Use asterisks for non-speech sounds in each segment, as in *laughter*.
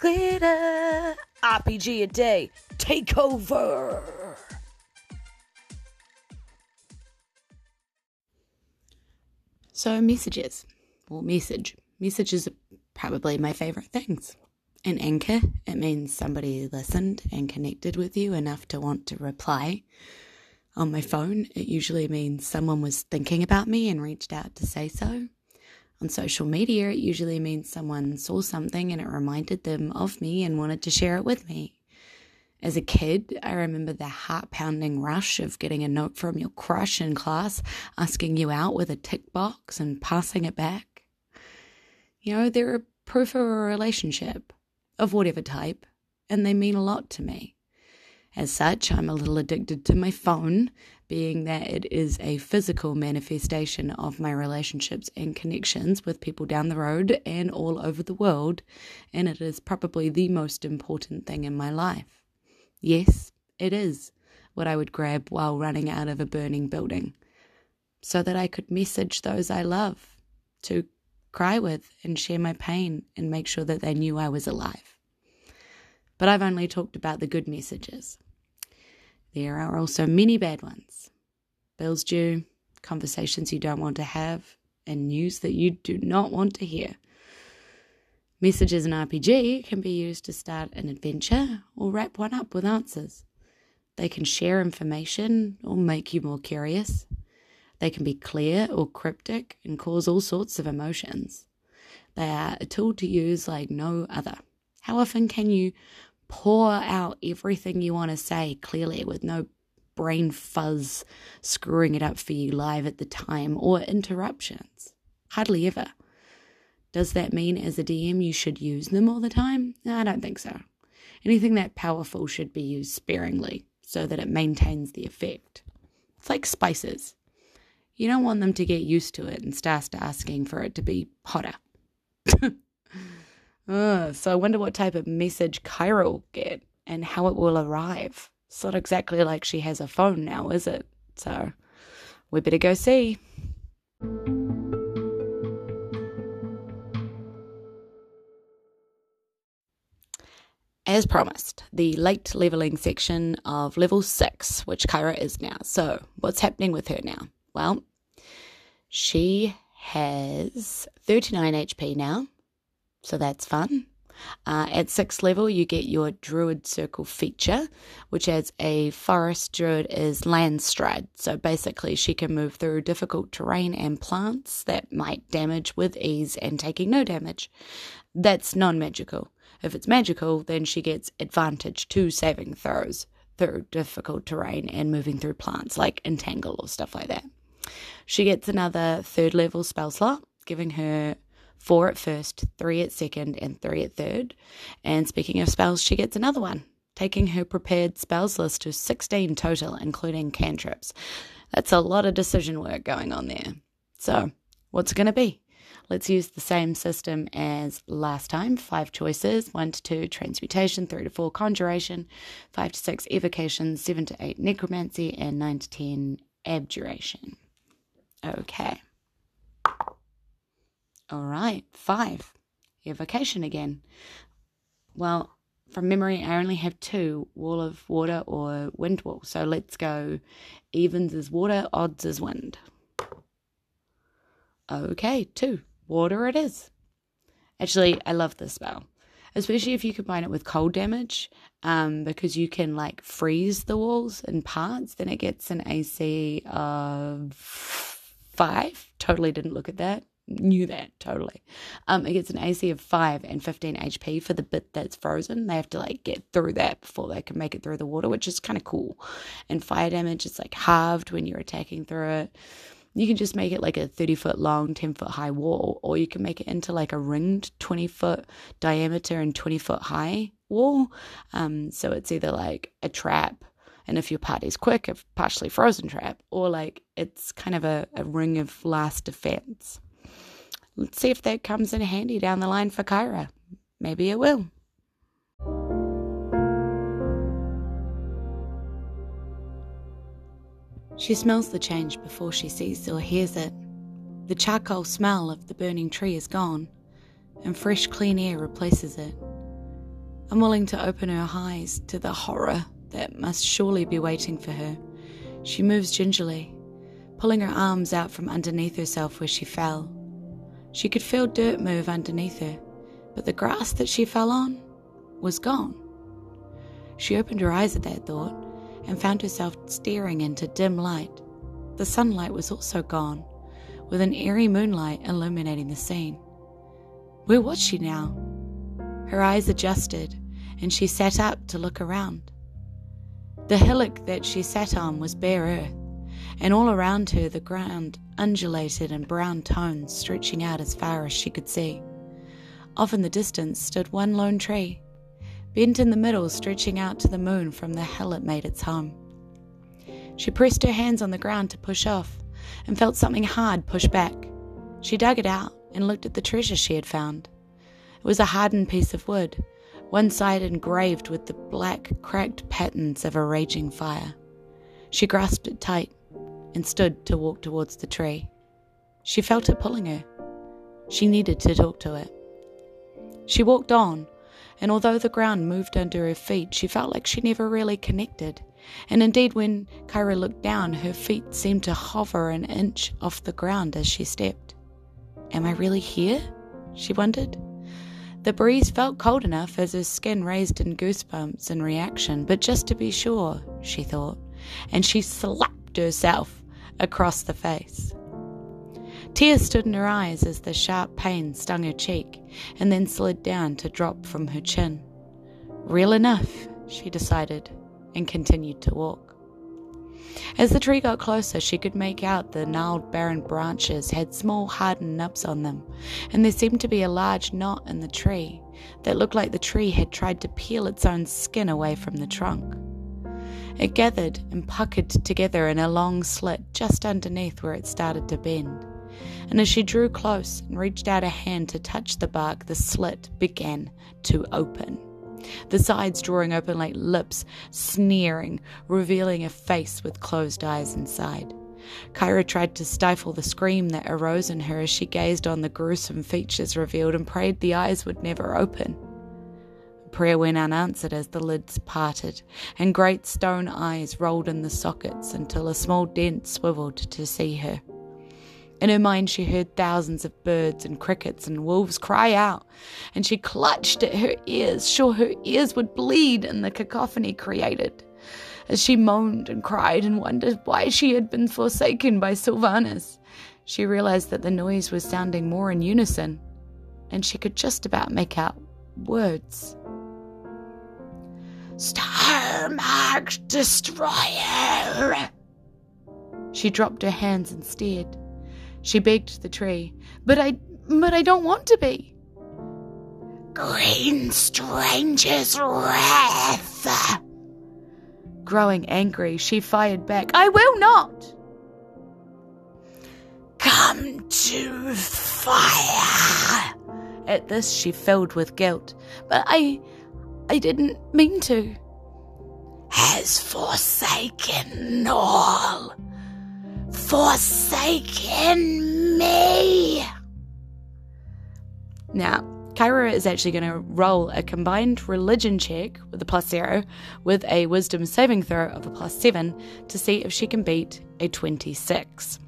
Glitter RPG a day. Take over. So messages, or message. Messages are probably my favorite things. An anchor, it means somebody listened and connected with you enough to want to reply. On my phone, it usually means someone was thinking about me and reached out to say so. On social media, it usually means someone saw something and it reminded them of me and wanted to share it with me. As a kid, I remember the heart pounding rush of getting a note from your crush in class asking you out with a tick box and passing it back. You know, they're a proof of a relationship, of whatever type, and they mean a lot to me. As such, I'm a little addicted to my phone, being that it is a physical manifestation of my relationships and connections with people down the road and all over the world, and it is probably the most important thing in my life. Yes, it is what I would grab while running out of a burning building, so that I could message those I love, to cry with and share my pain and make sure that they knew I was alive. But I've only talked about the good messages. There are also many bad ones bills due, conversations you don't want to have, and news that you do not want to hear. Messages in RPG can be used to start an adventure or wrap one up with answers. They can share information or make you more curious. They can be clear or cryptic and cause all sorts of emotions. They are a tool to use like no other. How often can you pour out everything you want to say clearly with no brain fuzz screwing it up for you live at the time or interruptions? Hardly ever. Does that mean as a DM you should use them all the time? I don't think so. Anything that powerful should be used sparingly so that it maintains the effect. It's like spices. You don't want them to get used to it and start asking for it to be hotter. *laughs* uh, so I wonder what type of message Kyra will get and how it will arrive. It's not exactly like she has a phone now, is it? So we better go see. as promised, the late leveling section of level 6, which Kyra is now. So, what's happening with her now? Well, she has 39 HP now, so that's fun. Uh, at 6th level, you get your Druid Circle feature, which as a forest druid is land stride. So basically, she can move through difficult terrain and plants that might damage with ease and taking no damage. That's non magical. If it's magical, then she gets advantage to saving throws through difficult terrain and moving through plants like entangle or stuff like that. She gets another third level spell slot, giving her four at first, three at second, and three at third. And speaking of spells, she gets another one, taking her prepared spells list to 16 total, including cantrips. That's a lot of decision work going on there. So, what's it going to be? Let's use the same system as last time. Five choices, one to two transmutation, three to four conjuration, five to six evocation, seven to eight necromancy, and nine to ten abjuration. Okay. All right, five. Evocation again. Well, from memory, I only have two wall of water or wind wall. So let's go evens is water, odds is wind. Okay, two water it is. Actually, I love this spell, especially if you combine it with cold damage, um, because you can like freeze the walls in parts. Then it gets an AC of five. Totally didn't look at that. Knew that totally. Um, it gets an AC of five and 15 HP for the bit that's frozen. They have to like get through that before they can make it through the water, which is kind of cool. And fire damage is like halved when you're attacking through it you can just make it like a 30 foot long, 10 foot high wall, or you can make it into like a ringed 20 foot diameter and 20 foot high wall. Um, so it's either like a trap, and if your party's quick, a partially frozen trap, or like it's kind of a, a ring of last defense. Let's see if that comes in handy down the line for Kyra. Maybe it will. She smells the change before she sees or hears it. The charcoal smell of the burning tree is gone, and fresh, clean air replaces it. Unwilling to open her eyes to the horror that must surely be waiting for her, she moves gingerly, pulling her arms out from underneath herself where she fell. She could feel dirt move underneath her, but the grass that she fell on was gone. She opened her eyes at that thought and found herself staring into dim light. The sunlight was also gone, with an eerie moonlight illuminating the scene. Where was she now? Her eyes adjusted, and she sat up to look around. The hillock that she sat on was bare earth, and all around her the ground undulated in brown tones stretching out as far as she could see. Off in the distance stood one lone tree, bent in the middle, stretching out to the moon from the hill it made its home. She pressed her hands on the ground to push off and felt something hard push back. She dug it out and looked at the treasure she had found. It was a hardened piece of wood, one side engraved with the black, cracked patterns of a raging fire. She grasped it tight and stood to walk towards the tree. She felt it pulling her. She needed to talk to it. She walked on, and although the ground moved under her feet, she felt like she never really connected. And indeed, when Kyra looked down, her feet seemed to hover an inch off the ground as she stepped. Am I really here? she wondered. The breeze felt cold enough as her skin raised in goosebumps in reaction, but just to be sure, she thought, and she slapped herself across the face. Tears stood in her eyes as the sharp pain stung her cheek and then slid down to drop from her chin. Real enough, she decided, and continued to walk. As the tree got closer, she could make out the gnarled barren branches had small hardened nubs on them, and there seemed to be a large knot in the tree that looked like the tree had tried to peel its own skin away from the trunk. It gathered and puckered together in a long slit just underneath where it started to bend. And as she drew close and reached out a hand to touch the bark, the slit began to open the sides drawing open like lips, sneering, revealing a face with closed eyes inside. Kyra tried to stifle the scream that arose in her as she gazed on the gruesome features revealed and prayed the eyes would never open. Prayer went unanswered as the lids parted, and great stone eyes rolled in the sockets until a small dent swiveled to see her. In her mind, she heard thousands of birds and crickets and wolves cry out, and she clutched at her ears, sure her ears would bleed in the cacophony created. As she moaned and cried and wondered why she had been forsaken by Silvanus, she realized that the noise was sounding more in unison, and she could just about make out words. Star marked destroyer! She dropped her hands and stared. She begged the tree, But I but I don't want to be. Green stranger's wrath. Growing angry, she fired back, I will not. Come to fire. At this, she filled with guilt. But I. I didn't mean to. Has forsaken all forsaken me. Now, Kyra is actually going to roll a combined religion check with a plus zero with a wisdom saving throw of a plus seven to see if she can beat a 26.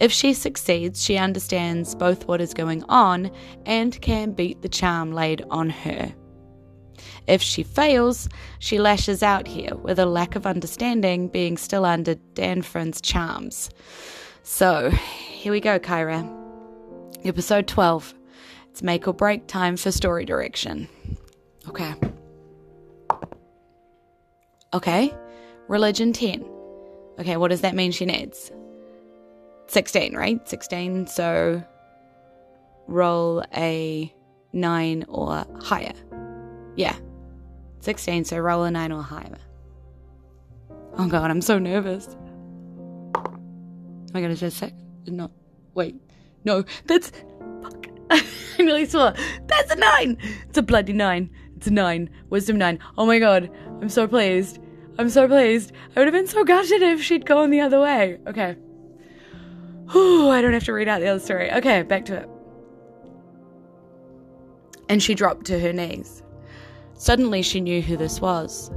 If she succeeds, she understands both what is going on and can beat the charm laid on her. If she fails, she lashes out here, with a lack of understanding being still under Danfrin's charms. So, here we go, Kyra. Episode 12. It's make or break time for story direction. Okay. Okay. Religion 10. Okay, what does that mean she needs? 16, right? 16, so roll a 9 or higher. Yeah, 16, so roll a 9 or higher. Oh god, I'm so nervous. Oh, my god, is that six? No. Wait. No, that's. Fuck. *laughs* I nearly saw. That's a 9! It's a bloody 9. It's a 9. Wisdom 9. Oh my god, I'm so pleased. I'm so pleased. I would have been so gutted if she'd gone the other way. Okay. Whew, I don't have to read out the other story. Okay, back to it. And she dropped to her knees. Suddenly she knew who this was.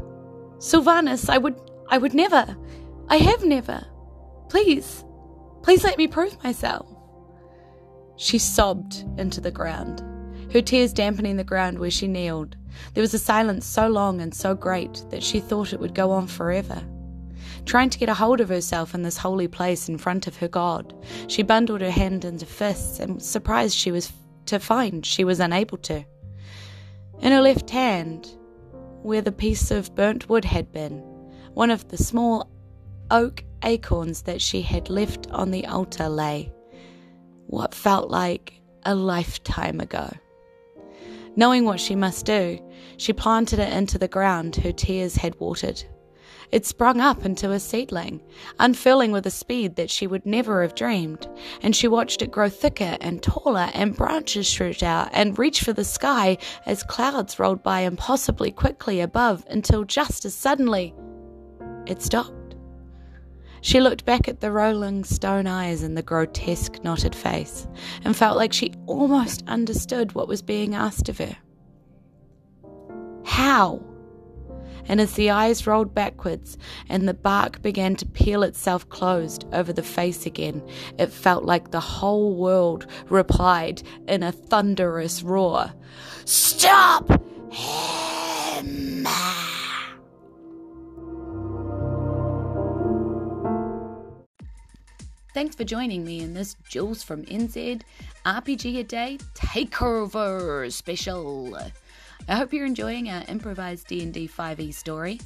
Silvanus, I would I would never. I have never. Please, please let me prove myself. She sobbed into the ground, her tears dampening the ground where she kneeled. There was a silence so long and so great that she thought it would go on forever. Trying to get a hold of herself in this holy place in front of her God, she bundled her hand into fists and was surprised she was to find she was unable to. In her left hand, where the piece of burnt wood had been, one of the small oak acorns that she had left on the altar lay, what felt like a lifetime ago. Knowing what she must do, she planted it into the ground her tears had watered. It sprung up into a seedling, unfurling with a speed that she would never have dreamed, and she watched it grow thicker and taller, and branches shoot out and reach for the sky as clouds rolled by impossibly quickly above until just as suddenly it stopped. She looked back at the rolling stone eyes and the grotesque knotted face and felt like she almost understood what was being asked of her. How? And as the eyes rolled backwards and the bark began to peel itself closed over the face again, it felt like the whole world replied in a thunderous roar Stop him! Thanks for joining me in this Jules from NZ RPG a Day Takeover special. I hope you're enjoying our improvised D&D 5e story.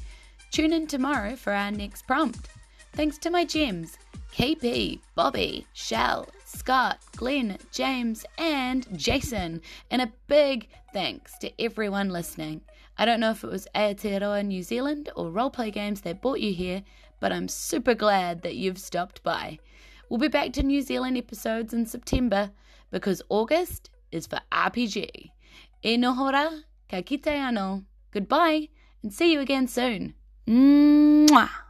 Tune in tomorrow for our next prompt. Thanks to my gems, KP, Bobby, Shell, Scott, Glenn, James, and Jason. And a big thanks to everyone listening. I don't know if it was Aotearoa New Zealand or roleplay games that brought you here, but I'm super glad that you've stopped by. We'll be back to New Zealand episodes in September because August is for RPG. E noho rā, ka kite ano. Goodbye and see you again soon. Mwah.